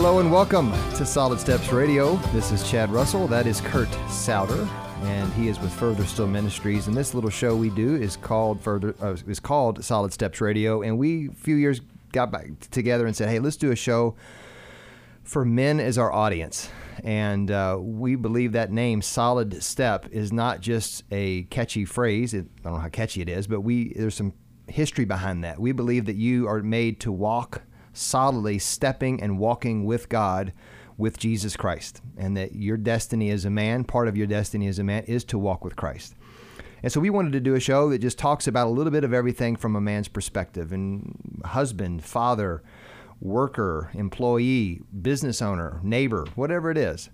Hello and welcome to Solid Steps Radio. This is Chad Russell. That is Kurt Souter, and he is with Further Still Ministries. And this little show we do is called Further uh, is called Solid Steps Radio. And we a few years got back together and said, hey, let's do a show for men as our audience. And uh, we believe that name, Solid Step, is not just a catchy phrase. It, I don't know how catchy it is, but we there's some history behind that. We believe that you are made to walk solidly stepping and walking with God with Jesus Christ, and that your destiny as a man, part of your destiny as a man, is to walk with Christ. And so we wanted to do a show that just talks about a little bit of everything from a man's perspective and husband, father, worker, employee, business owner, neighbor, whatever it is.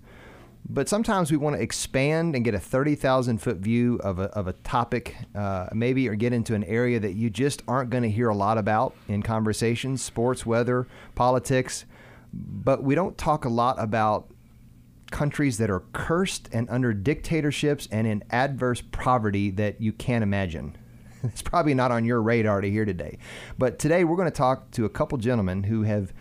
But sometimes we want to expand and get a 30,000 foot view of a, of a topic, uh, maybe, or get into an area that you just aren't going to hear a lot about in conversations sports, weather, politics. But we don't talk a lot about countries that are cursed and under dictatorships and in adverse poverty that you can't imagine. It's probably not on your radar to hear today. But today we're going to talk to a couple gentlemen who have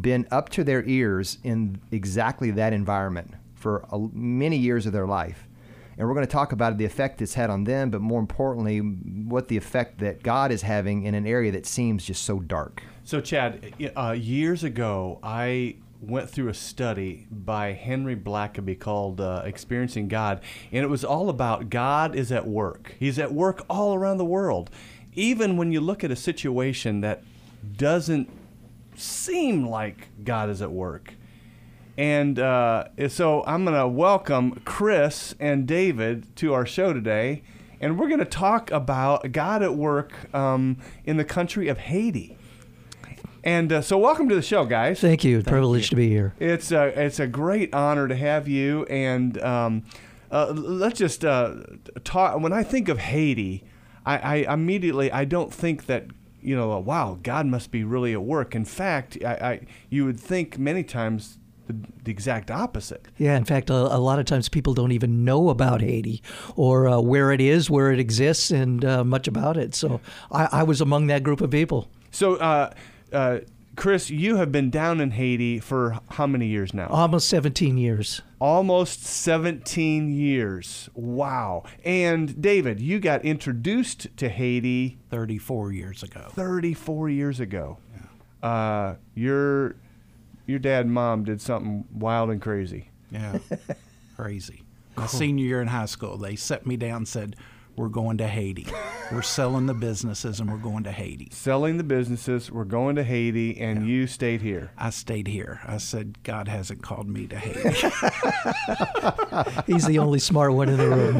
been up to their ears in exactly that environment for a, many years of their life. And we're going to talk about the effect it's had on them, but more importantly, what the effect that God is having in an area that seems just so dark. So, Chad, uh, years ago, I went through a study by Henry Blackaby called uh, Experiencing God, and it was all about God is at work. He's at work all around the world. Even when you look at a situation that doesn't seem like God is at work, and uh, so I'm going to welcome Chris and David to our show today. And we're going to talk about God at work um, in the country of Haiti. And uh, so, welcome to the show, guys. Thank you. Thank Privileged you. to be here. It's a it's a great honor to have you. And um, uh, let's just uh, talk. When I think of Haiti, I, I, immediately I don't think that you know, wow, God must be really at work. In fact, I, I you would think many times the, the exact opposite. Yeah, in fact, a, a, lot of times people don't even know about Haiti or uh, where it is, where it exists, and uh, much about it. So I, I, was among that group of people. So, uh, uh Chris, you have been down in Haiti for how many years now? Almost 17 years. Almost 17 years. Wow. And David, you got introduced to Haiti 34 years ago. 34 years ago. Yeah. Uh, you're your dad and mom did something wild and crazy. Yeah, crazy. My senior year in high school, they set me down and said, we're going to Haiti. We're selling the businesses and we're going to Haiti. Selling the businesses, we're going to Haiti, and yeah. you stayed here. I stayed here. I said, God hasn't called me to Haiti. He's the only smart one in the room.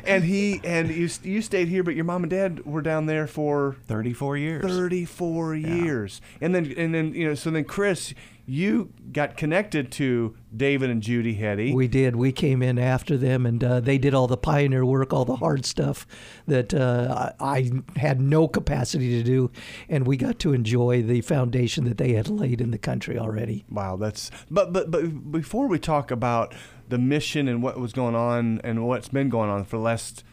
and he and you you stayed here, but your mom and dad were down there for 34 years. 34 yeah. years. And then and then you know, so then Chris, you got connected to David and Judy Hetty. We did. We came in after them, and uh, they did all the pioneer work, all the hard stuff that uh, I had no capacity to do, and we got to enjoy the foundation that they had laid in the country already. Wow, that's. But but but before we talk about the mission and what was going on and what's been going on for the last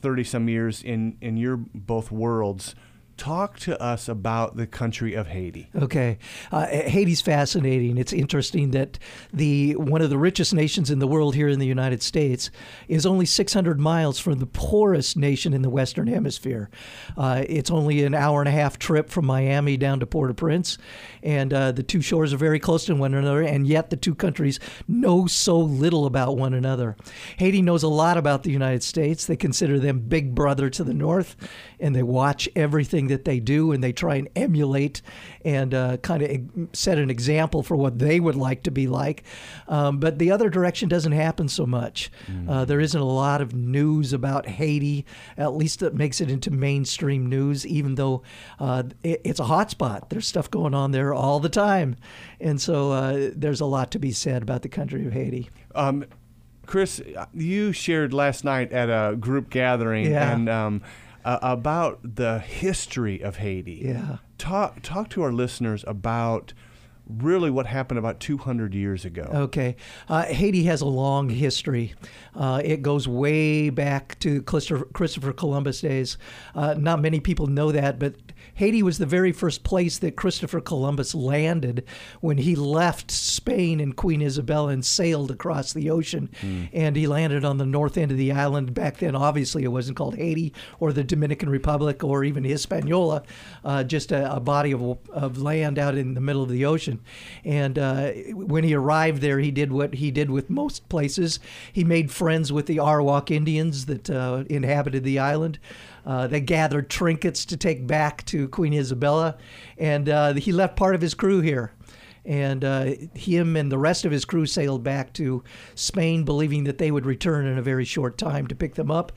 thirty some years in in your both worlds talk to us about the country of Haiti. Okay, uh, Haiti's fascinating. It's interesting that the one of the richest nations in the world here in the United States is only 600 miles from the poorest nation in the Western Hemisphere. Uh, it's only an hour and a half trip from Miami down to Port-au-Prince, and uh, the two shores are very close to one another. And yet the two countries know so little about one another. Haiti knows a lot about the United States. They consider them big brother to the north, and they watch everything that they do and they try and emulate and uh, kind of set an example for what they would like to be like. Um, but the other direction doesn't happen so much. Mm. Uh, there isn't a lot of news about Haiti, at least that makes it into mainstream news, even though uh, it, it's a hot spot. There's stuff going on there all the time. And so uh, there's a lot to be said about the country of Haiti. Um, Chris, you shared last night at a group gathering, yeah. and um, uh, about the history of Haiti. Yeah. Talk talk to our listeners about really what happened about 200 years ago. Okay. Uh, Haiti has a long history. Uh, it goes way back to Christopher, Christopher Columbus days. Uh, not many people know that, but Haiti was the very first place that Christopher Columbus landed when he left Spain and Queen Isabella and sailed across the ocean. Mm. And he landed on the north end of the island. Back then, obviously, it wasn't called Haiti or the Dominican Republic or even Hispaniola, uh, just a, a body of, of land out in the middle of the ocean. And uh, when he arrived there, he did what he did with most places. He made friends with the Arawak Indians that uh, inhabited the island. Uh, they gathered trinkets to take back to Queen Isabella, and uh, he left part of his crew here. And uh, him and the rest of his crew sailed back to Spain, believing that they would return in a very short time to pick them up.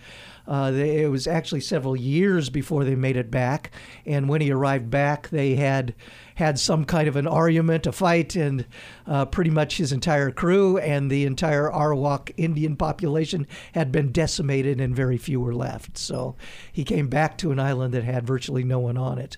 Uh, they, it was actually several years before they made it back. And when he arrived back, they had had some kind of an argument, a fight, and uh, pretty much his entire crew and the entire Arawak Indian population had been decimated, and very few were left. So he came back to an island that had virtually no one on it.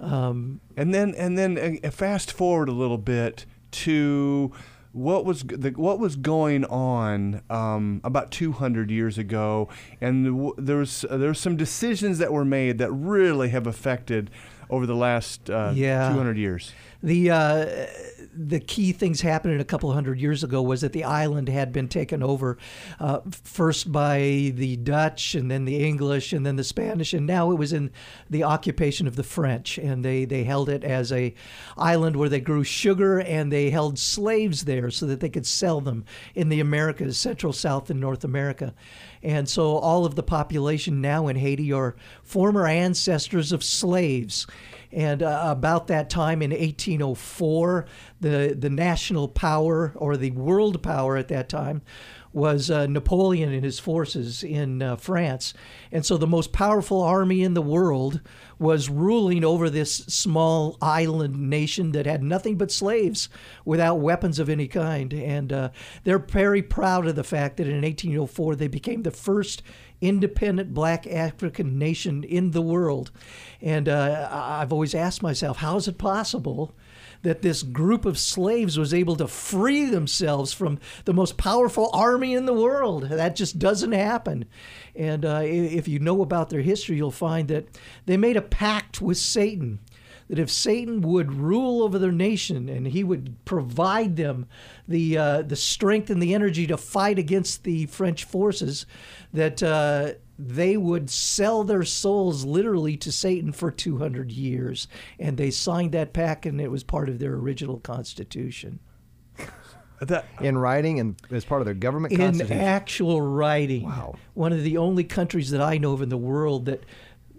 Um, and then, and then, uh, fast forward a little bit to what was the, what was going on um, about 200 years ago, and w- there's uh, there's some decisions that were made that really have affected over the last uh, yeah. 200 years. The uh, the key things happening a couple hundred years ago was that the island had been taken over uh, first by the Dutch and then the English and then the Spanish and now it was in the occupation of the French and they, they held it as a island where they grew sugar and they held slaves there so that they could sell them in the Americas, Central, South, and North America. And so all of the population now in Haiti are former ancestors of slaves. And uh, about that time in 1804, the, the national power or the world power at that time was uh, Napoleon and his forces in uh, France. And so the most powerful army in the world was ruling over this small island nation that had nothing but slaves without weapons of any kind. And uh, they're very proud of the fact that in 1804 they became the first independent black African nation in the world. And uh, I've always asked myself, how is it possible? that this group of slaves was able to free themselves from the most powerful army in the world. That just doesn't happen. And uh, if you know about their history, you'll find that they made a pact with Satan that if Satan would rule over their nation and he would provide them the uh, the strength and the energy to fight against the French forces, that uh, they would sell their souls literally to Satan for 200 years. And they signed that pact, and it was part of their original constitution. That, in writing and as part of their government constitution? in actual writing. Wow. One of the only countries that I know of in the world that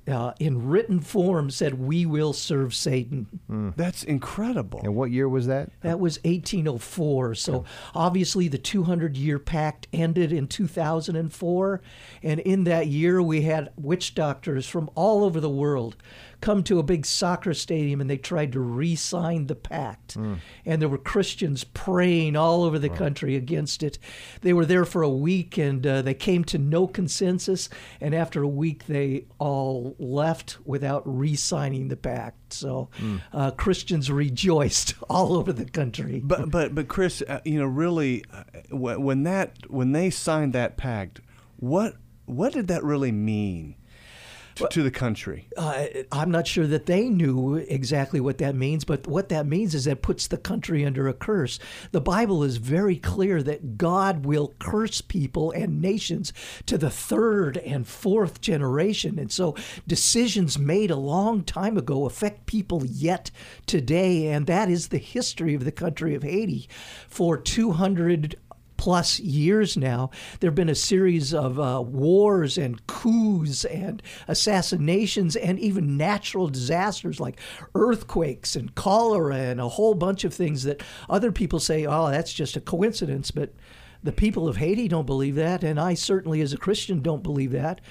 uh, in written form said, "We will serve Satan." Mm. That's incredible. And what year was that? That was 1804. So obviously, the 200-year pact ended in 2004, and in that year, we had witch doctors from all over the world come to a big soccer stadium and they tried to re sign the pact. Mm. And there were Christians praying all over the right. country against it. They were there for a week and uh, they came to no consensus. And after a week, they all left without re signing the pact. So mm. uh, Christians rejoiced all over the country. But, but, but Chris, uh, you know, really, uh, when, that, when they signed that pact, what, what did that really mean? To, to the country? Uh, I'm not sure that they knew exactly what that means, but what that means is that puts the country under a curse. The Bible is very clear that God will curse people and nations to the third and fourth generation. And so decisions made a long time ago affect people yet today. And that is the history of the country of Haiti. For 200 plus years now, there have been a series of uh, wars and coups and assassinations and even natural disasters like earthquakes and cholera and a whole bunch of things that other people say, oh, that's just a coincidence. But the people of Haiti don't believe that, and I certainly, as a Christian, don't believe that.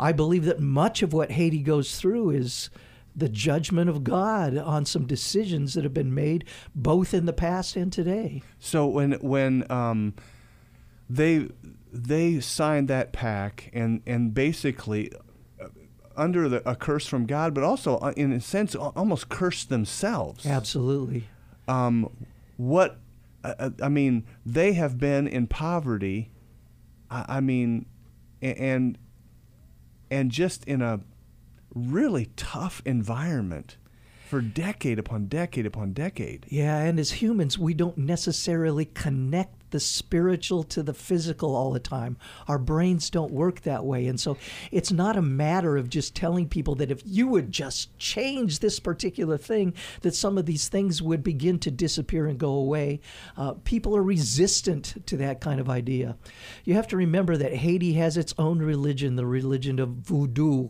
I believe that much of what Haiti goes through is the judgment of God on some decisions that have been made both in the past and today. So when when um, they they signed that pact and and basically uh, under the, a curse from God, but also uh, in a sense almost cursed themselves. Absolutely. um, what I, I mean, they have been in poverty. I, I mean, and and just in a really tough environment for decade upon decade upon decade. Yeah, and as humans, we don't necessarily connect the spiritual to the physical all the time. Our brains don't work that way. And so it's not a matter of just telling people that if you would just change this particular thing, that some of these things would begin to disappear and go away. Uh, people are resistant to that kind of idea. You have to remember that Haiti has its own religion, the religion of voodoo.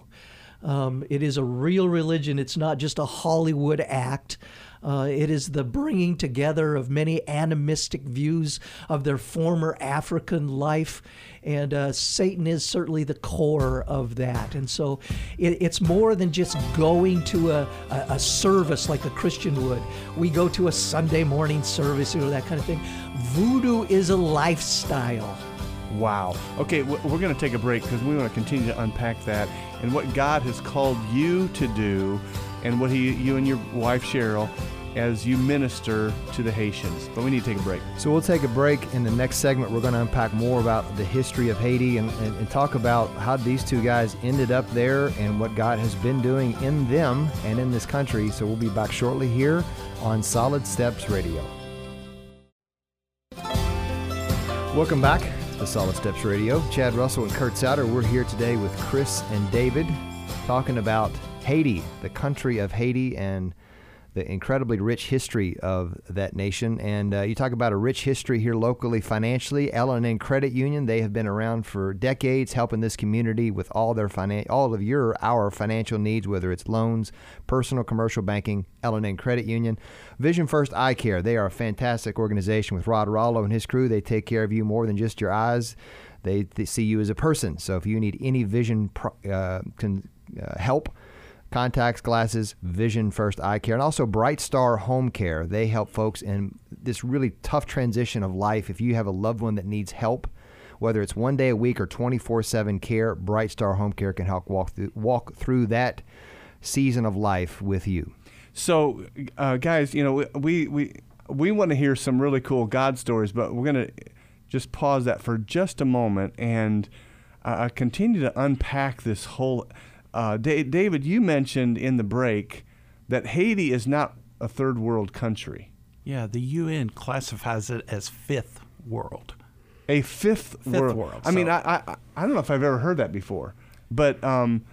Um, it is a real religion. It's not just a Hollywood act. Uh, it is the bringing together of many animistic views of their former African life. And uh, Satan is certainly the core of that. And so it, it's more than just going to a, a, a service like a Christian would. We go to a Sunday morning service or that kind of thing. Voodoo is a lifestyle. Wow. Okay, we're going to take a break because we want to continue to unpack that and what God has called you to do and what he, you and your wife Cheryl as you minister to the Haitians. But we need to take a break. So we'll take a break. In the next segment, we're going to unpack more about the history of Haiti and, and, and, talk about how these two guys ended up there and what God has been doing in them and in this country. So we'll be back shortly here on Solid Steps Radio. Welcome back to Solid Steps Radio. Chad Russell and Kurt Souter. We're here today with Chris and David talking about Haiti, the country of Haiti, and the incredibly rich history of that nation. And uh, you talk about a rich history here locally financially. L&N Credit Union, they have been around for decades helping this community with all their finan- all of your our financial needs, whether it's loans, personal, commercial banking, L&N Credit Union. Vision First Eye Care, they are a fantastic organization with Rod Rollo and his crew. They take care of you more than just your eyes. They, they see you as a person. So if you need any vision pro- uh, can, uh, help, contacts, glasses, Vision First Eye Care, and also Bright Star Home Care. They help folks in this really tough transition of life. If you have a loved one that needs help, whether it's one day a week or 24/7 care, Bright Star Home Care can help walk through, walk through that season of life with you. So, uh, guys, you know we we we want to hear some really cool God stories, but we're gonna just pause that for just a moment and uh, continue to unpack this whole uh, David, you mentioned in the break that Haiti is not a third world country. Yeah, the UN classifies it as fifth world. A fifth, fifth world. world. I so. mean, I, I I don't know if I've ever heard that before, but um,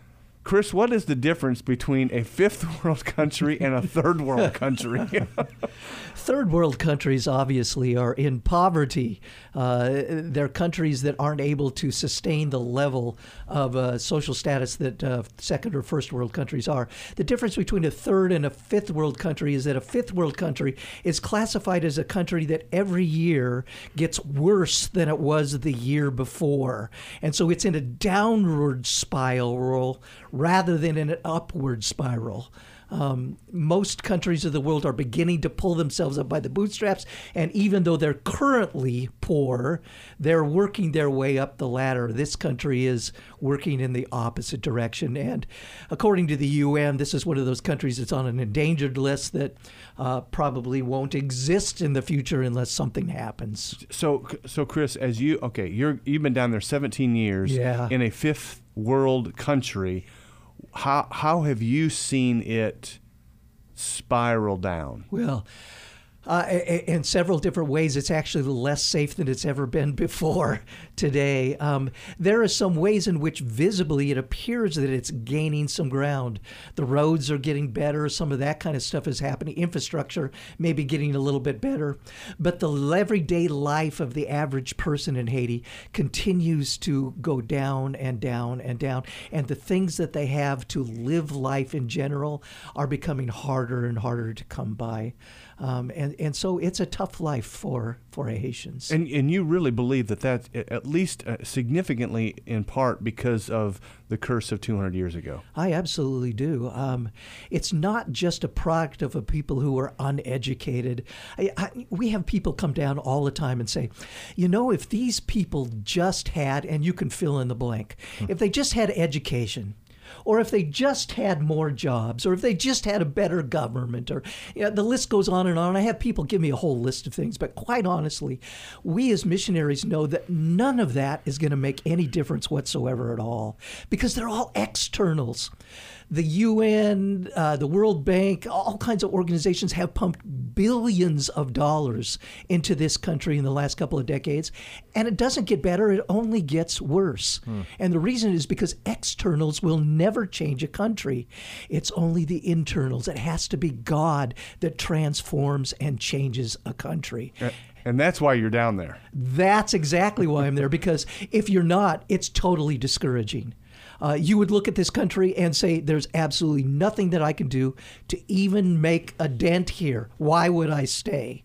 Chris, what is the difference between a fifth world country and a third world country? third world countries obviously are in poverty. Uh, they're countries that aren't able to sustain the level of uh, social status that uh, second or first world countries are. The difference between a third and a fifth world country is that a fifth world country is classified as a country that every year gets worse than it was the year before. And so it's in a downward spiral rather than in an upward spiral. Um, most countries of the world are beginning to pull themselves up by the bootstraps, and even though they're currently poor, they're working their way up the ladder. This country is working in the opposite direction, and according to the UN, this is one of those countries that's on an endangered list that uh, probably won't exist in the future unless something happens. So, so Chris, as you okay, you're you've been down there 17 years yeah. in a fifth world country how how have you seen it spiral down? Well, uh, in several different ways. It's actually less safe than it's ever been before today. Um, there are some ways in which visibly it appears that it's gaining some ground. The roads are getting better. Some of that kind of stuff is happening. Infrastructure may be getting a little bit better. But the everyday life of the average person in Haiti continues to go down and down and down. And the things that they have to live life in general are becoming harder and harder to come by. Um, and, and so it's a tough life for, for Haitians. And, and you really believe that that's at least uh, significantly in part because of the curse of 200 years ago? I absolutely do. Um, it's not just a product of a people who are uneducated. I, I, we have people come down all the time and say, you know, if these people just had, and you can fill in the blank, hmm. if they just had education, or if they just had more jobs, or if they just had a better government, or you know, the list goes on and on. I have people give me a whole list of things, but quite honestly, we as missionaries know that none of that is going to make any difference whatsoever at all because they're all externals the UN, uh, the World Bank, all kinds of organizations have pumped billions of dollars into this country in the last couple of decades. And it doesn't get better, it only gets worse. Hmm. And the reason is because externals will never change a country. It's only the internals. It has to be God that transforms and changes a country. And that's why you're down there. That's exactly why I'm there, because if you're not, it's totally discouraging uh, you would look at this country and say, there's absolutely nothing that I can do to even make a dent here. Why would I stay?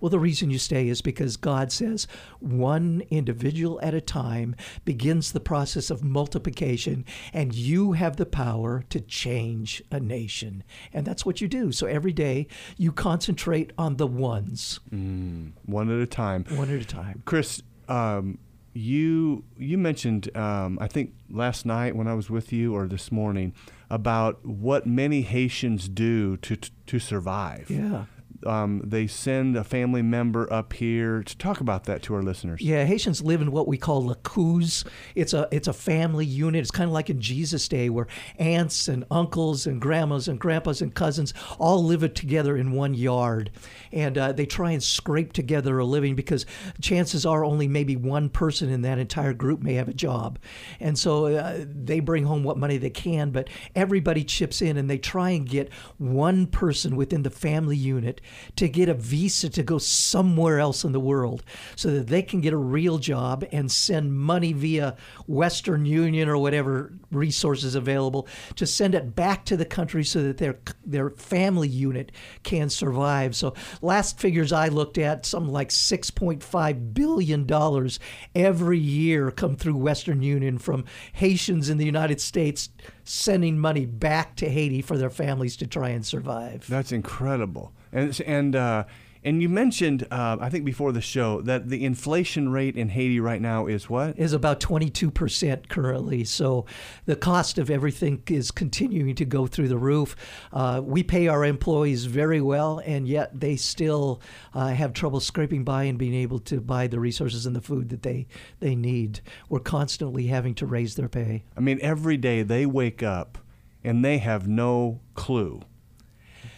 Well, the reason you stay is because God says one individual at a time begins the process of multiplication, and you have the power to change a nation. And that's what you do. So every day you concentrate on the ones. Mm, one at a time. One at a time. Chris, um, you you mentioned um, I think last night when I was with you or this morning about what many Haitians do to to survive. Yeah um, they send a family member up here to talk about that to our listeners. Yeah, Haitians live in what we call la coos. It's a it's a family unit. It's kind of like in Jesus' day, where aunts and uncles and grandmas and grandpas and cousins all live together in one yard, and uh, they try and scrape together a living because chances are only maybe one person in that entire group may have a job, and so uh, they bring home what money they can, but everybody chips in and they try and get one person within the family unit to get a visa to go somewhere else in the world so that they can get a real job and send money via Western Union or whatever resources available to send it back to the country so that their their family unit can survive. So last figures I looked at, something like 6.5 billion dollars every year come through Western Union from Haitians in the United States sending money back to Haiti for their families to try and survive. That's incredible. And and uh, and you mentioned, uh, I think before the show, that the inflation rate in Haiti right now is what? Is about 22% currently. So the cost of everything is continuing to go through the roof. Uh, we pay our employees very well, and yet they still uh, have trouble scraping by and being able to buy the resources and the food that they, they need. We're constantly having to raise their pay. I mean, every day they wake up and they have no clue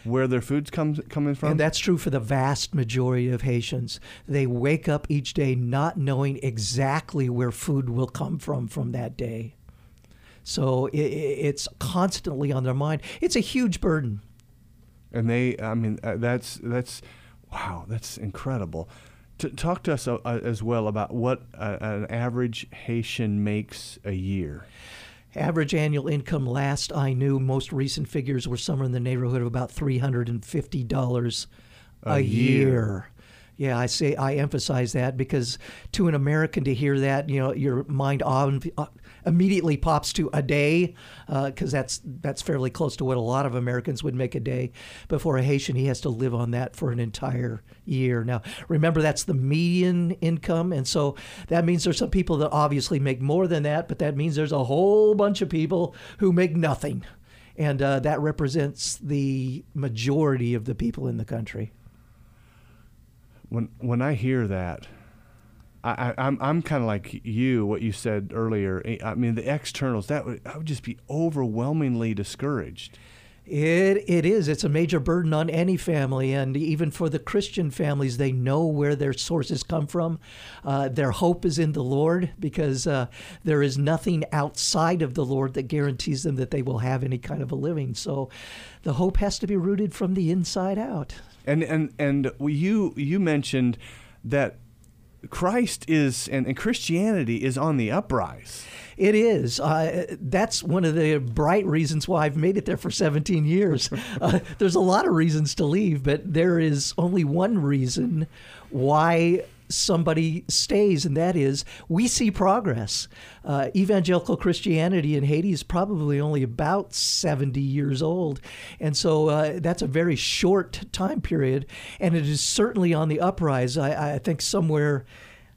where their food's comes coming from? And that's true for the vast majority of Haitians. They wake up each day not knowing exactly where food will come from from that day. So it, it's constantly on their mind. It's a huge burden. And they, I mean, uh, that's that's wow, that's incredible. To talk to us uh, as well about what uh, an average Haitian makes a year. Average annual income last I knew, most recent figures were somewhere in the neighborhood of about $350 a, a year. year. Yeah, I say I emphasize that because to an American to hear that, you know, your mind immediately pops to a day because uh, that's that's fairly close to what a lot of Americans would make a day. But for a Haitian, he has to live on that for an entire year. Now, remember that's the median income, and so that means there's some people that obviously make more than that, but that means there's a whole bunch of people who make nothing, and uh, that represents the majority of the people in the country. When when I hear that, I, I'm I'm kind of like you. What you said earlier. I mean, the externals. That would I would just be overwhelmingly discouraged. It it is. It's a major burden on any family, and even for the Christian families, they know where their sources come from. Uh, their hope is in the Lord because uh, there is nothing outside of the Lord that guarantees them that they will have any kind of a living. So, the hope has to be rooted from the inside out. And and and you you mentioned that Christ is and, and Christianity is on the uprise. It is. Uh, that's one of the bright reasons why I've made it there for 17 years. Uh, there's a lot of reasons to leave, but there is only one reason why somebody stays, and that is we see progress. Uh, evangelical Christianity in Haiti is probably only about 70 years old. And so uh, that's a very short time period, and it is certainly on the uprise. I, I think somewhere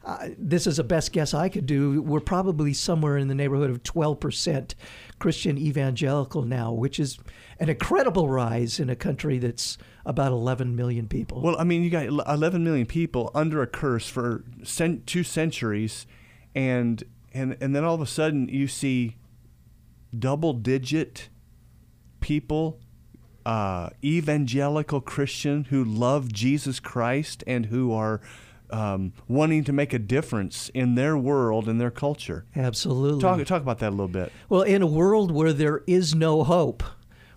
uh, this is a best guess I could do. We're probably somewhere in the neighborhood of 12% Christian evangelical now, which is an incredible rise in a country that's about 11 million people. Well, I mean, you got 11 million people under a curse for cent- two centuries, and and and then all of a sudden you see double digit people uh, evangelical Christian who love Jesus Christ and who are um, wanting to make a difference in their world and their culture. Absolutely. Talk talk about that a little bit. Well, in a world where there is no hope,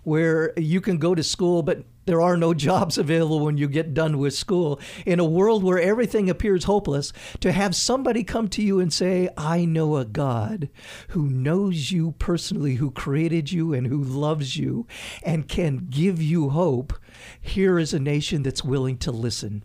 where you can go to school but there are no jobs available when you get done with school. In a world where everything appears hopeless, to have somebody come to you and say, I know a God who knows you personally, who created you and who loves you and can give you hope, here is a nation that's willing to listen.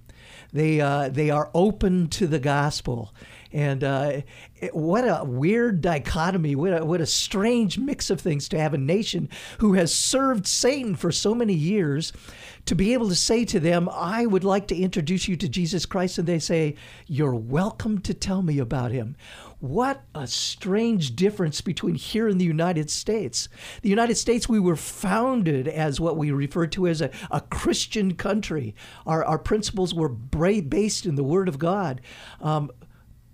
They, uh, they are open to the gospel. And uh, it, what a weird dichotomy, what a, what a strange mix of things to have a nation who has served Satan for so many years to be able to say to them, I would like to introduce you to Jesus Christ. And they say, You're welcome to tell me about him. What a strange difference between here and the United States. The United States, we were founded as what we refer to as a, a Christian country. Our, our principles were based in the Word of God. Um,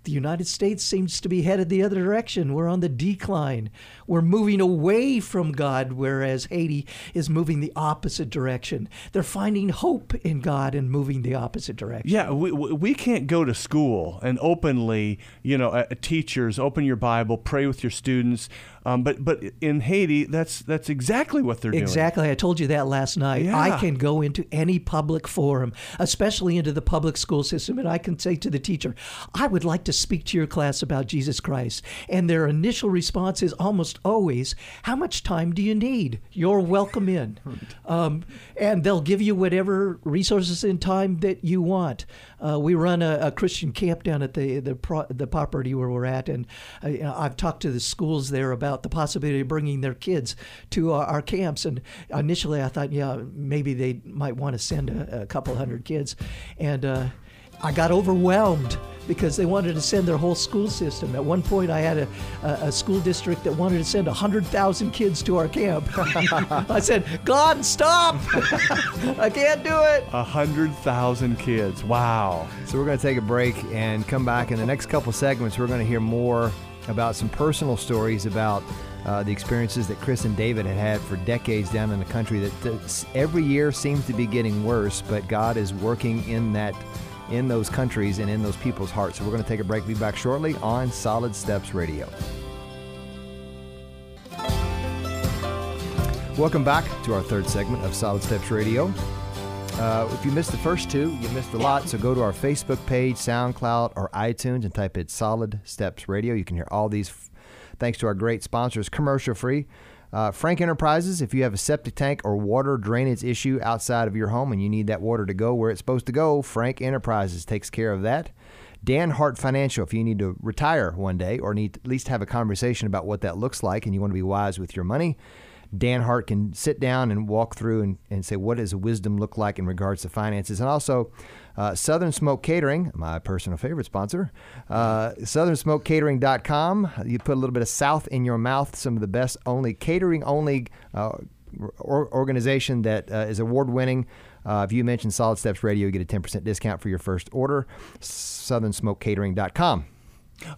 the United States seems to be headed the other direction. We're on the decline. We're moving away from God, whereas Haiti is moving the opposite direction. They're finding hope in God and moving the opposite direction. Yeah, we, we can't go to school and openly, you know, uh, teachers, open your Bible, pray with your students. Um, but but in Haiti, that's that's exactly what they're exactly. doing. Exactly. I told you that last night. Yeah. I can go into any public forum, especially into the public school system, and I can say to the teacher, I would like to speak to your class about Jesus Christ. And their initial response is almost always, How much time do you need? You're welcome in. Um, and they'll give you whatever resources and time that you want. Uh, we run a, a, Christian camp down at the the, pro, the property where we're at, and uh, you know, I've talked to the schools there about the possibility of bringing their kids to our, our camps. And initially, I thought, yeah, maybe they might want to send a, a couple hundred kids, and uh, I got overwhelmed because they wanted to send their whole school system. At one point, I had a, a, a school district that wanted to send 100,000 kids to our camp. I said, God, stop! I can't do it. 100,000 kids. Wow. So we're going to take a break and come back. In the next couple segments, we're going to hear more about some personal stories about uh, the experiences that Chris and David had had for decades down in the country that, that every year seems to be getting worse, but God is working in that in those countries and in those people's hearts. So we're going to take a break. Be back shortly on Solid Steps Radio. Welcome back to our third segment of Solid Steps Radio. Uh, if you missed the first two, you missed a lot. So go to our Facebook page, SoundCloud, or iTunes and type in Solid Steps Radio. You can hear all these f- thanks to our great sponsors, commercial free. Uh, Frank Enterprises, if you have a septic tank or water drainage issue outside of your home and you need that water to go where it's supposed to go, Frank Enterprises takes care of that. Dan Hart Financial, if you need to retire one day or need at least have a conversation about what that looks like and you want to be wise with your money, Dan Hart can sit down and walk through and, and say, what does wisdom look like in regards to finances? And also, uh, Southern Smoke Catering, my personal favorite sponsor, uh, southernsmokecatering.com. You put a little bit of South in your mouth, some of the best only catering only uh, or, organization that uh, is award winning. Uh, if you mention Solid Steps Radio, you get a 10% discount for your first order. SouthernSmokeCatering.com.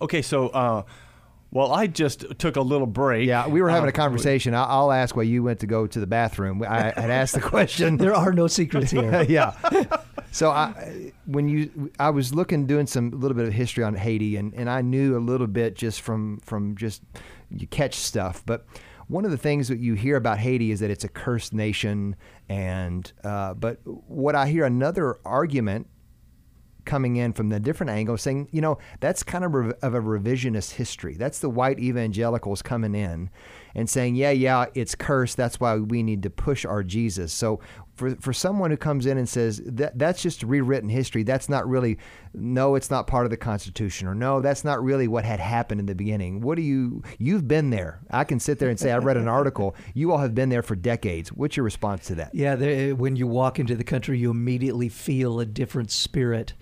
Okay, so uh, well, I just took a little break. Yeah, we were having a conversation. I'll ask why you went to go to the bathroom. I had asked the question. there are no secrets here. yeah. So I, when you, I was looking, doing some a little bit of history on Haiti, and, and I knew a little bit just from from just you catch stuff, but one of the things that you hear about Haiti is that it's a cursed nation, and uh, but what I hear another argument coming in from the different angle saying, you know, that's kind of, of a revisionist history. That's the white evangelicals coming in and saying, yeah, yeah, it's cursed. That's why we need to push our Jesus. So for, for someone who comes in and says that that's just rewritten history, that's not really, no, it's not part of the Constitution, or no, that's not really what had happened in the beginning. What do you, you've been there. I can sit there and say, I read an article. You all have been there for decades. What's your response to that? Yeah, when you walk into the country, you immediately feel a different spirit.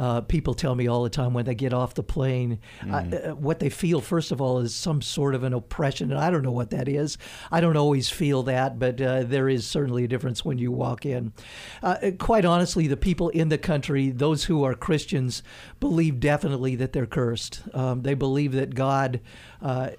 Uh, people tell me all the time when they get off the plane, uh, uh, what they feel, first of all, is some sort of an oppression. And I don't know what that is. I don't always feel that, but uh, there is certainly a difference when you walk in. Uh, quite honestly, the people in the country, those who are Christians, believe definitely that they're cursed. Um, they believe that God uh,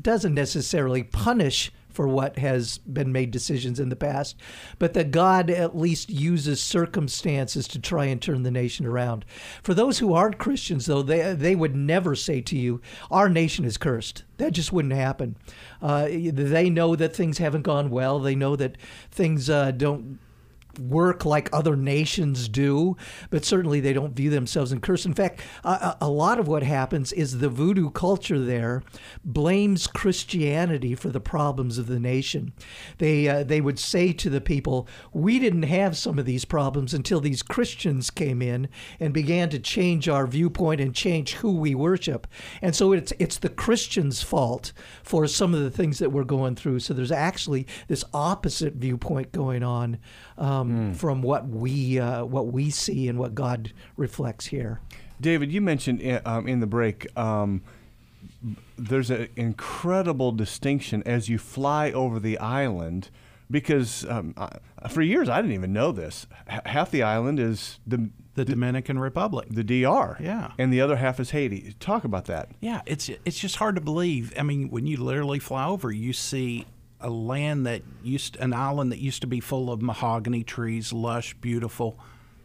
doesn't necessarily punish for what has been made decisions in the past, but that God at least uses circumstances to try and turn the nation around. For those who aren't Christians, though, they they would never say to you, "Our nation is cursed." That just wouldn't happen. Uh, they know that things haven't gone well. They know that things uh, don't work like other nations do, but certainly they don't view themselves in curse. In fact, a, a, lot of what happens is the voodoo culture there blames Christianity for the problems of the nation. They uh, they would say to the people, "We didn't have some of these problems until these Christians came in and began to change our viewpoint and change who we worship." And so it's it's the Christians' fault for some of the things that we're going through. So there's actually this opposite viewpoint going on um, mm. from what we uh, what we see and what God reflects here. David, you mentioned in, um, in the break. Um, there's an incredible distinction as you fly over the island because um, for years I didn't even know this. H- half the island is the the Dominican Republic, the DR, yeah, and the other half is Haiti. Talk about that. Yeah, it's it's just hard to believe. I mean, when you literally fly over, you see a land that used an island that used to be full of mahogany trees, lush, beautiful,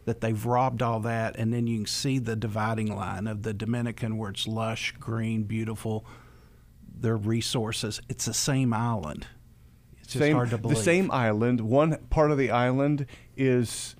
that they've robbed all that, and then you can see the dividing line of the Dominican where it's lush, green, beautiful. Their resources. It's the same island. It's just same, hard to believe. The same island. One part of the island is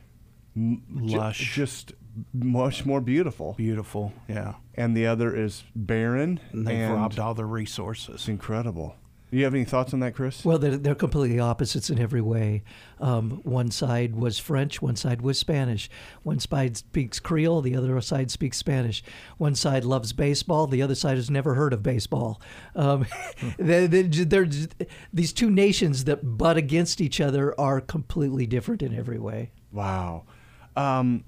lush, ju- just much more beautiful. Beautiful, yeah. And the other is barren. And they've and robbed all the resources. It's incredible. Do you have any thoughts on that, Chris? Well, they're, they're completely opposites in every way. Um, one side was French, one side was Spanish. One side speaks Creole, the other side speaks Spanish. One side loves baseball, the other side has never heard of baseball. Um, they're, they're, these two nations that butt against each other are completely different in every way. Wow. Um,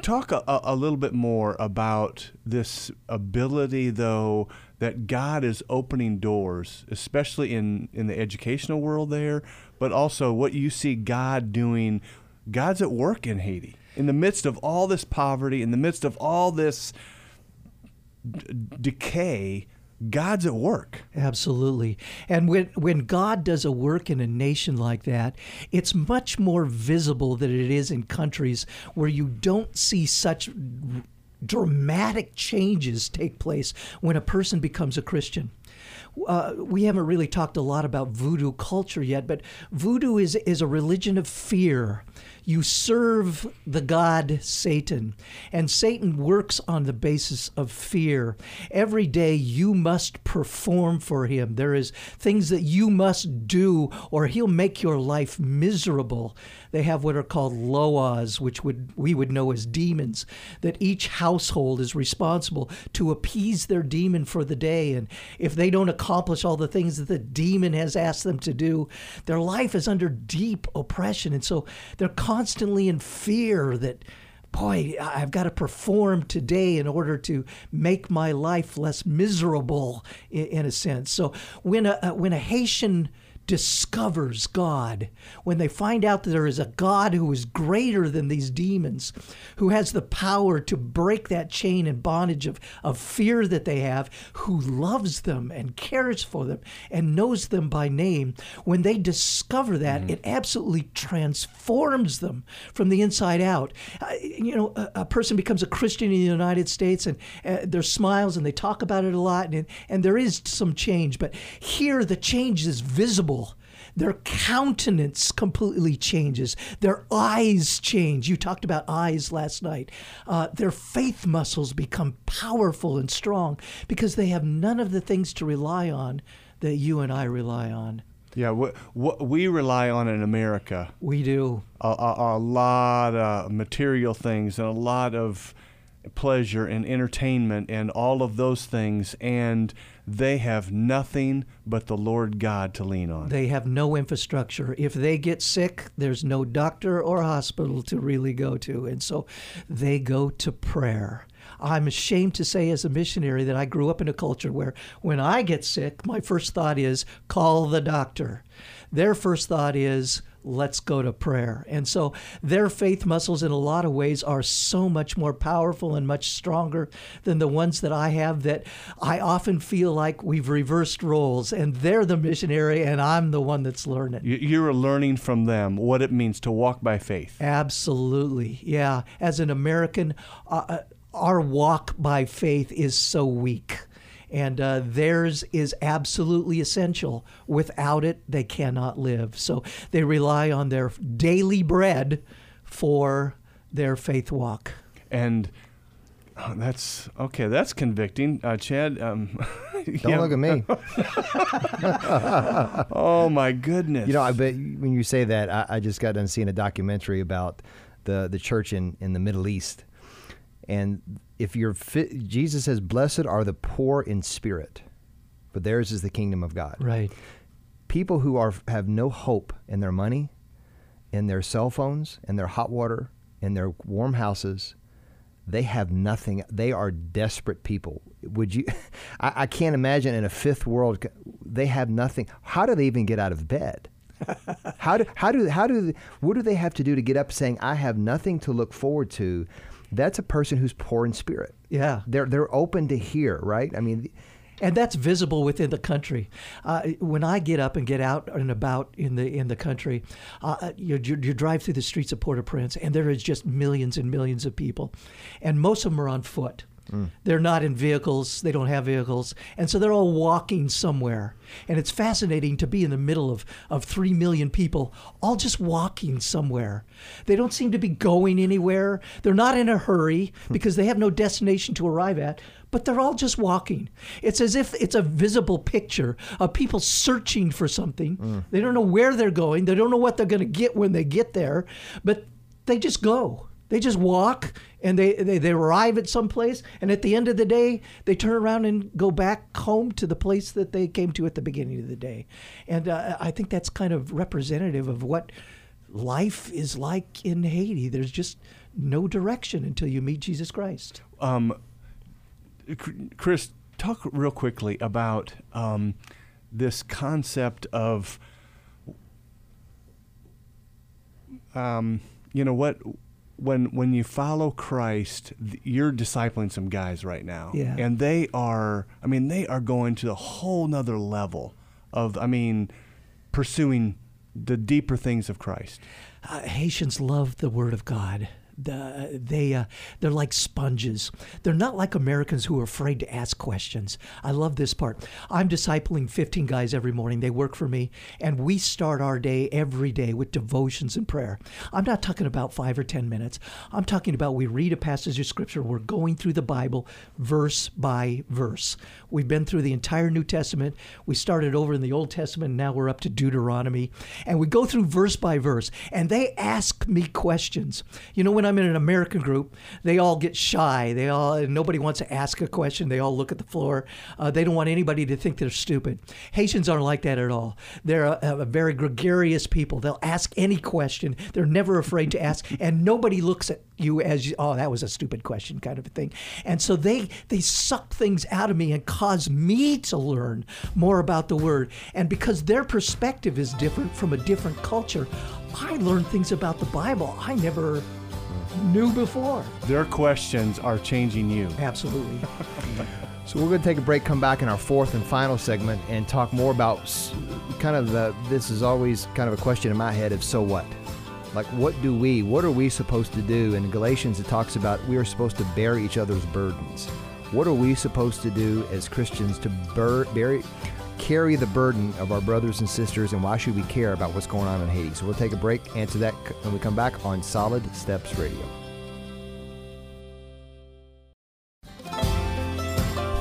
talk a, a little bit more about this ability, though that God is opening doors, especially in, in the educational world there, but also what you see God doing. God's at work in Haiti. In the midst of all this poverty, in the midst of all this d- decay, God's at work. Absolutely. And when when God does a work in a nation like that, it's much more visible than it is in countries where you don't see such dramatic changes take place when a person becomes a Christian. Uh, we haven't really talked a lot about voodoo culture yet, but voodoo is is a religion of fear you serve the god Satan, and Satan works on the basis of fear. Every day you must perform for him. There is things that you must do, or he'll make your life miserable. They have what are called loas, which would we would know as demons. That each household is responsible to appease their demon for the day, and if they don't accomplish all the things that the demon has asked them to do, their life is under deep oppression, and so they're constantly in fear that boy, I've got to perform today in order to make my life less miserable, in, in a sense. So when a uh, when a Haitian discovers God, when they find out that there is a God who is greater than these demons, who has the power to break that chain and bondage of, of fear that they have, who loves them and cares for them and knows them by name, when they discover that, mm-hmm. it absolutely transforms them from the inside out. Uh, you know, a, a, person becomes a Christian in the United States and uh, their smiles and they talk about it a lot, and, and there is some change, but here the change is visible their countenance completely changes. Their eyes change. You talked about eyes last night. Uh, their faith muscles become powerful and strong because they have none of the things to rely on that you and I rely on. Yeah, what, what we rely on in America. We do. A, a, a lot of material things and a lot of pleasure and entertainment and all of those things, and they have nothing but the Lord God to lean on. They have no infrastructure. If they get sick, there's no doctor or hospital to really go to. And so they go to prayer. I'm ashamed to say, as a missionary, that I grew up in a culture where when I get sick, my first thought is call the doctor. Their first thought is, let's go to prayer. And so their faith muscles, in a lot of ways, are so much more powerful and much stronger than the ones that I have that I often feel like we've reversed roles and they're the missionary and I'm the one that's learning. You- You're learning from them what it means to walk by faith. Absolutely. Yeah. As an American, uh, uh, our walk by faith is so weak. And uh, theirs is absolutely essential. Without it, they cannot live. So they rely on their daily bread for their faith walk. And oh, that's okay. That's convicting, uh, Chad. Um, Don't look at me. Oh my goodness! You know, I bet when you say that, I, I just got done seeing a documentary about the the church in in the Middle East, and if you're fit, Jesus says, "Blessed are the poor in spirit, for theirs is the kingdom of God." Right. People who are have no hope in their money, in their cell phones, in their hot water, in their warm houses. They have nothing. They are desperate people. Would you? I, I can't imagine in a fifth world. They have nothing. How do they even get out of bed? how do how do how do what do they have to do to get up saying I have nothing to look forward to? That's a person who's poor in spirit. Yeah. They're they're open to hear, right? I mean, and that's visible within the country. Uh, when I get up and get out and about in the in the country, uh, you, you you drive through the streets of Port-au-Prince, and there is just millions and millions of people, and most of them are on foot. Mm. They're not in vehicles. They don't have vehicles, and so they're all walking somewhere. And it's fascinating to be in the middle of of three million people, all just walking somewhere. They don't seem to be going anywhere. They're not in a hurry hmm. because they have no destination to arrive at but they're all just walking. It's as if it's a visible picture of people searching for something. Hmm. They don't know where they're going, they don't know what they're going to get when they get there, but they just go. They just walk and they, they, they arrive at some place, and at the end of the day, they turn around and go back home to the place that they came to at the beginning of the day. And uh, I think that's kind of representative of what life is like in Haiti. There's just no direction until you meet Jesus Christ. um, Chris, talk real quickly about um, this concept of, um, you know what, when when you follow Christ, you're discipling some guys right now, Yeah. and they are, I mean, they are going to a whole nother level of, I mean, pursuing the deeper things of Christ. uh, Haitians love the Word of God. The, they uh, they're like sponges. They're not like Americans who are afraid to ask questions. I love this part. I'm discipling 15 guys every morning. They work for me, and we start our day every day with devotions and prayer. I'm not talking about five or 10 minutes. I'm talking about we read a passage of scripture. We're going through the Bible verse by verse. We've been through the entire New Testament. We started over in the Old Testament. Now we're up to Deuteronomy, and we go through verse by verse. And they ask me questions. You know, when I'm in an American group, they all get shy. They all nobody wants to ask a question. They all look at the floor. Uh, they don't want anybody to think they're stupid. Haitians aren't like that at all. They're a, a very gregarious people. They'll ask any question. They're never afraid to ask, and nobody looks at you as oh that was a stupid question kind of a thing. And so they they suck things out of me and cause me to learn more about the word. And because their perspective is different from a different culture, I learn things about the Bible I never knew before. Their questions are changing you. Absolutely. So we're going to take a break, come back in our fourth and final segment, and talk more about kind of the. This is always kind of a question in my head of so what, like what do we, what are we supposed to do? In Galatians, it talks about we are supposed to bear each other's burdens. What are we supposed to do as Christians to bur- bear, carry the burden of our brothers and sisters, and why should we care about what's going on in Haiti? So we'll take a break, answer that when we come back on Solid Steps Radio.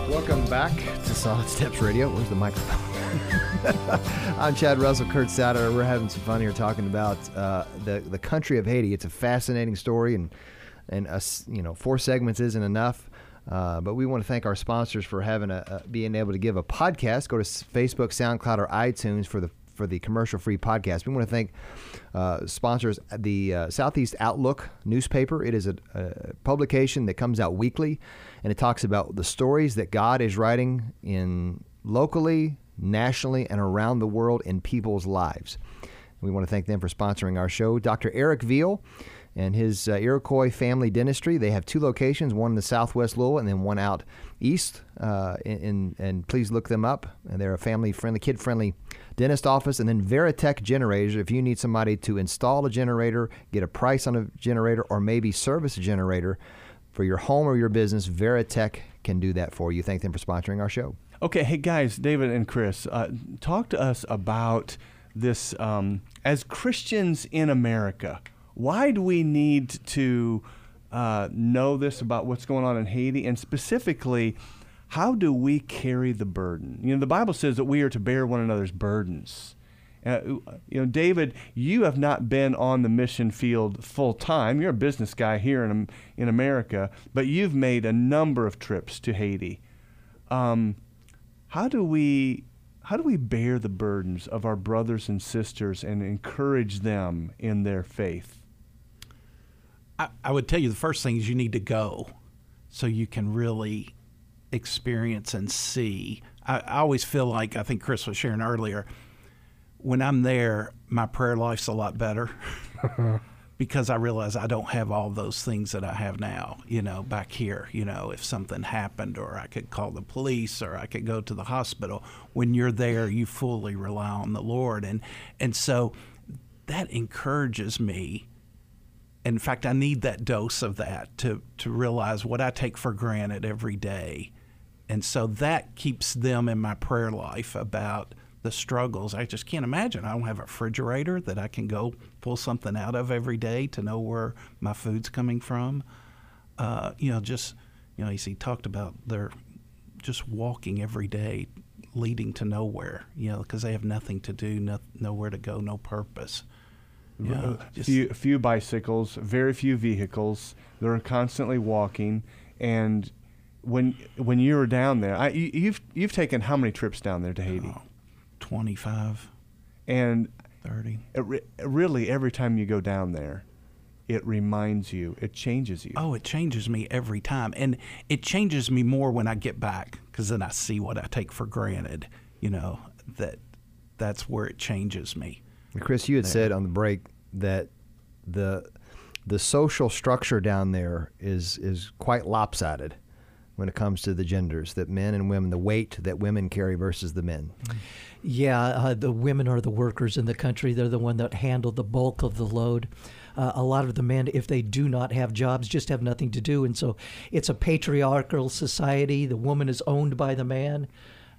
Welcome back to Solid Steps Radio. Where's the microphone? I'm Chad Russell, Kurt Satter. We're having some fun here talking about uh, the the country of Haiti. It's a fascinating story, and and us, you know, four segments isn't enough. Uh, but we want to thank our sponsors for having a, a being able to give a podcast. Go to Facebook, SoundCloud, or iTunes for the for the commercial free podcast. We want to thank uh, sponsors the uh, Southeast Outlook newspaper. It is a, a publication that comes out weekly, and it talks about the stories that God is writing in locally, nationally, and around the world in people's lives. We want to thank them for sponsoring our show. Dr. Eric Veal and his uh, Iroquois Family Dentistry. They have two locations, one in the Southwest Louisville and then one out east. Uh, in, in, and please look them up. And they're a family-friendly, kid-friendly dentist office. And then Veritech Generators. If you need somebody to install a generator, get a price on a generator, or maybe service a generator for your home or your business, Veritech can do that for you. Thank them for sponsoring our show. Okay, hey guys, David and Chris, uh, talk to us about this. Um, as Christians in America, why do we need to uh, know this about what's going on in Haiti, and specifically, how do we carry the burden? You know, the Bible says that we are to bear one another's burdens. Uh, you know, David, you have not been on the mission field full time. You're a business guy here in in America, but you've made a number of trips to Haiti. Um, how do we how do we bear the burdens of our brothers and sisters and encourage them in their faith? I, I would tell you the first thing is you need to go so you can really experience and see. I, I always feel like, I think Chris was sharing earlier, when I'm there, my prayer life's a lot better because I realize I don't have all those things that I have now, you know, back here. You know, if something happened, or I could call the police, or I could go to the hospital. When you're there, you fully rely on the Lord. And, and so that encourages me in fact, I need that dose of that to, to realize what I take for granted every day. And so that keeps them in my prayer life about the struggles. I just can't imagine. I don't have a refrigerator that I can go pull something out of every day to know where my food's coming from. Uh, you know, just, you know, he talked about their just walking every day leading to nowhere, you know, because they have nothing to do, no, nowhere to go, no purpose. Yeah, uh, few, few bicycles, very few vehicles. They're constantly walking, and when when you were down there, I, you, you've you've taken how many trips down there to Haiti? Oh, Twenty five. And thirty. Re- really, every time you go down there, it reminds you, it changes you. Oh, it changes me every time, and it changes me more when I get back because then I see what I take for granted. You know that that's where it changes me. Chris, you had there. said on the break that the the social structure down there is is quite lopsided when it comes to the genders that men and women the weight that women carry versus the men. Yeah uh, the women are the workers in the country. They're the one that handle the bulk of the load. Uh, a lot of the men if they do not have jobs just have nothing to do. And so it's a patriarchal society. The woman is owned by the man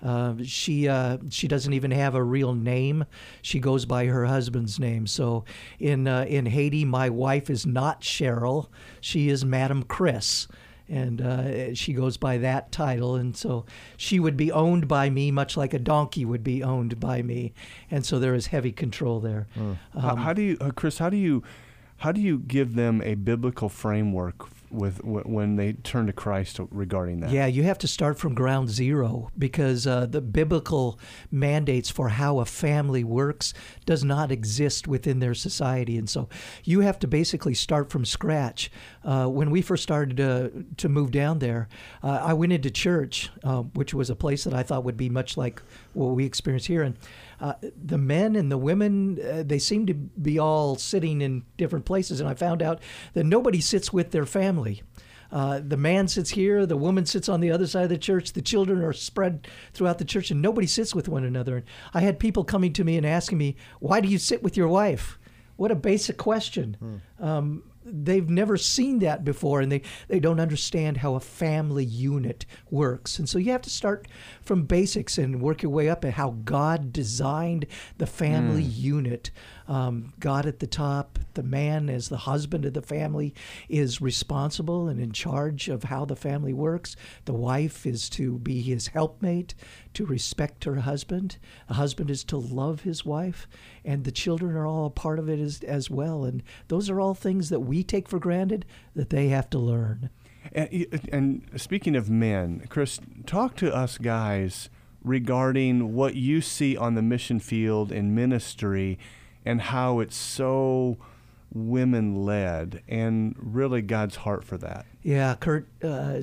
uh, she uh, she doesn't even have a real name. She goes by her husband's name. So in uh, in Haiti, my wife is not Cheryl. She is Madam Chris. And uh, she goes by that title, and so she would be owned by me, much like a donkey would be owned by me, and so there is heavy control there. Mm. Um, how, how, do you, uh, Chris? How do you, how do you give them a biblical framework with when they turn to Christ regarding that. Yeah, you have to start from ground zero because uh, the biblical mandates for how a family works does not exist within their society, and so you have to basically start from scratch. Uh, when we first started to, move down there, uh, I went into church, uh, which was a place that I thought would be much like what we experience here, and uh, the men and the women, they seem to be all sitting in different places. And I found out that nobody sits with their family. Uh, the man sits here, the woman sits on the other side of the church, the children are spread throughout the church, and nobody sits with one another. And I had people coming to me and asking me, Why do you sit with your wife? What a basic question. Hmm. Um, they've never seen that before and they, they don't understand how a family unit works. And so you have to start from basics and work your way up at how God designed the family mm. unit. Um, God at the top, the man as the husband of the family is responsible and in charge of how the family works. The wife is to be his helpmate, to respect her husband. The husband is to love his wife, and the children are all a part of it as, as well. And those are all things that we take for granted that they have to learn. And, and speaking of men, Chris, talk to us guys regarding what you see on the mission field in ministry and how it's so women led and really God's heart for that. Yeah, Kurt, uh,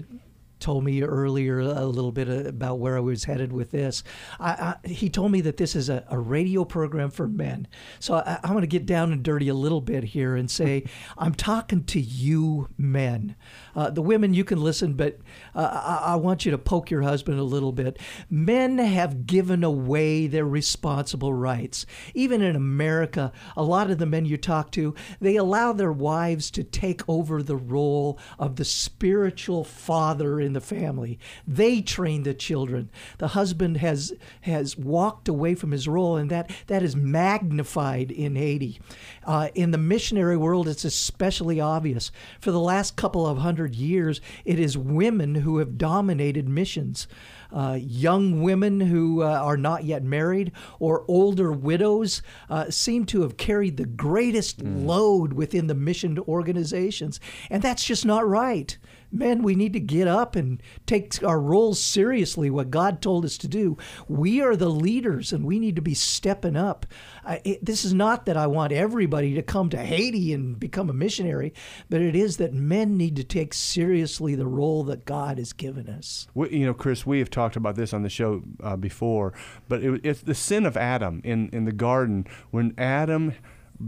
told me earlier a little bit about where I was headed with this. I, I, he told me that this is a, a radio program for men. So I, am going to get down and dirty a little bit here and say, I'm talking to you men. Uh, the women, you can listen, but uh, I, I want you to poke your husband a little bit. Men have given away their responsible rights. Even in America, a lot of the men you talk to, they allow their wives to take over the role of the spiritual father in the family. They train the children. The husband has has walked away from his role, and that that is magnified in Haiti. Uh, in the missionary world, it's especially obvious. For the last couple of hundred years, it is women who have dominated missions. Uh, young women who uh, are not yet married or older widows uh, seem to have carried the greatest mm. load within the mission organizations. And that's just not right men, we need to get up and take our roles seriously, what God told us to do. We are the leaders and we need to be stepping up. I, it, this is not that I want everybody to come to Haiti and become a missionary, but it is that men need to take seriously the role that God has given us. We, you know, Chris, we have talked about this on the show uh, before, but it, it's the sin of Adam in, in the garden when Adam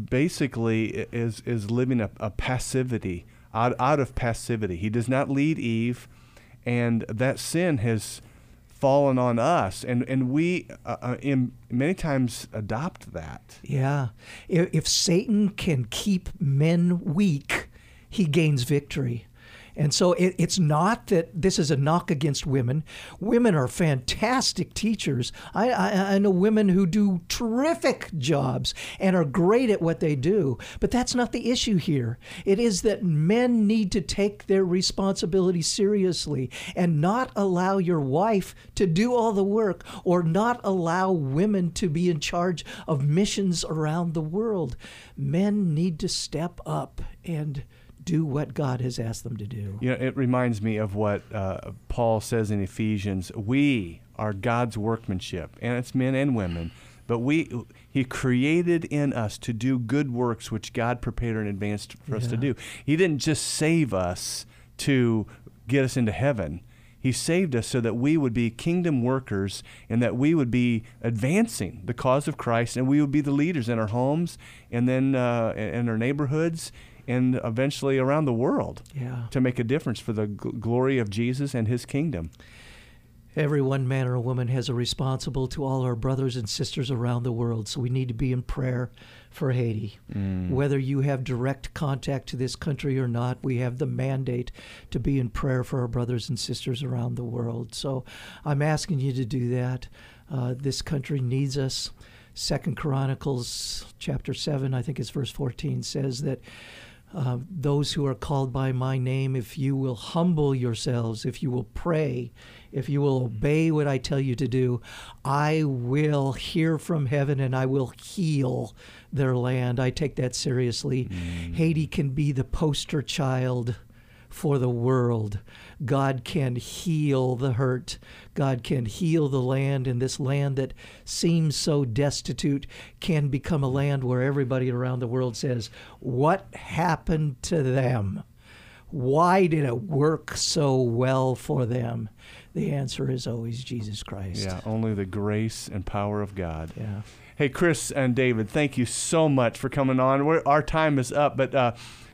basically is is living a, a passivity out, out of passivity. He does not lead Eve, and that sin has fallen on us, and and we uh, uh in many times adopt that. Yeah, if, if Satan can keep men weak, he gains victory. And so it, it's not that this is a knock against women. Women are fantastic teachers. I, I, I, know women who do terrific jobs and are great at what they do. But that's not the issue here. It is that men need to take their responsibility seriously and not allow your wife to do all the work or not allow women to be in charge of missions around the world. Men need to step up and do what God has asked them to do. You know, it reminds me of what uh, Paul says in Ephesians. We are God's workmanship, and it's men and women. But we, He created in us to do good works which God prepared in advance for yeah. us to do. He didn't just save us to get us into heaven. He saved us so that we would be kingdom workers and that we would be advancing the cause of Christ and we would be the leaders in our homes and then uh, in our neighborhoods and eventually around the world yeah. to make a difference for the g- glory of Jesus and his kingdom. Every one man or woman has a responsible to all our brothers and sisters around the world, so we need to be in prayer for Haiti. Mm. Whether you have direct contact to this country or not, we have the mandate to be in prayer for our brothers and sisters around the world. So I'm asking you to do that. Uh, this country needs us. Second Chronicles chapter 7, I think it's verse 14, says that uh, those who are called by my name, if you will humble yourselves, if you will pray, if you will obey what I tell you to do, I will hear from heaven and I will heal their land. I take that seriously. Mm. Haiti can be the poster child for the world. God can heal the hurt. God can heal the land, and this land that seems so destitute can become a land where everybody around the world says, What happened to them? Why did it work so well for them? The answer is always Jesus Christ. Yeah, only the grace and power of God. Yeah. Hey, Chris and David, thank you so much for coming on. We're, our time is up, but uh,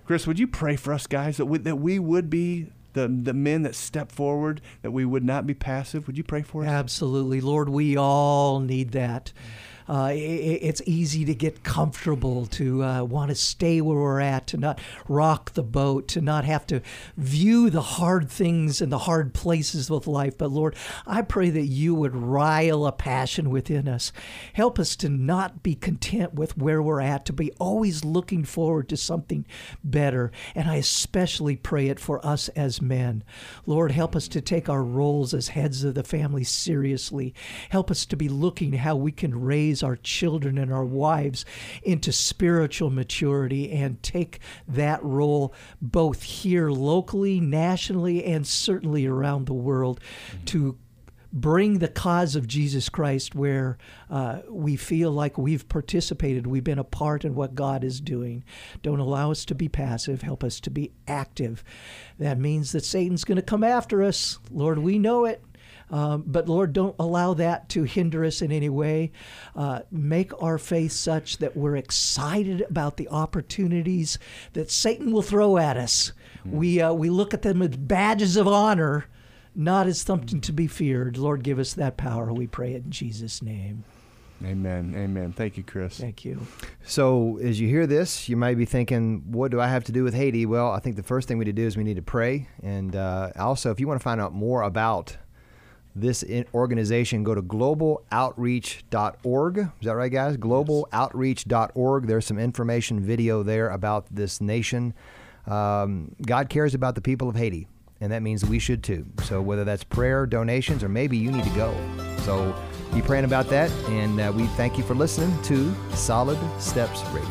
Chris, would you pray for us guys that we, that we would be the, the men that step forward, that we would not be passive? Would you pray for us? Absolutely. Lord, we all need that. Uh, it, it's easy to get comfortable, to uh, want to stay where we're at, to not rock the boat, to not have to view the hard things and the hard places of life. But Lord, I pray that you would rile a passion within us. Help us to not be content with where we're at, to be always looking forward to something better. And I especially pray it for us as men. Lord, help us to take our roles as heads of the family seriously. Help us to be looking how we can raise our children and our wives into spiritual maturity and take that role both here locally, nationally, and certainly around the world to bring the cause of Jesus Christ where uh, we feel like we've participated, we've been a part in what God is doing. Don't allow us to be passive, help us to be active. That means that Satan's going to come after us. Lord, we know it. Um, but Lord, don't allow that to hinder us in any way. Uh, make our faith such that we're excited about the opportunities that Satan will throw at us. Mm-hmm. We, uh, we look at them as badges of honor not as something to be feared. Lord, give us that power. We pray it in Jesus' name. Amen. Amen. Thank you, Chris. Thank you. So, as you hear this, you might be thinking, what do I have to do with Haiti? Well, I think the first thing we need to do is we need to pray. And uh, also, if you want to find out more about this organization, go to globaloutreach.org. Is that right, guys? Globaloutreach.org. There's some information video there about this nation. Um, God cares about the people of Haiti and that means we should too. So whether that's prayer, donations, or maybe you need to go. So be praying about that, and uh, we thank you for listening to Solid Steps Radio.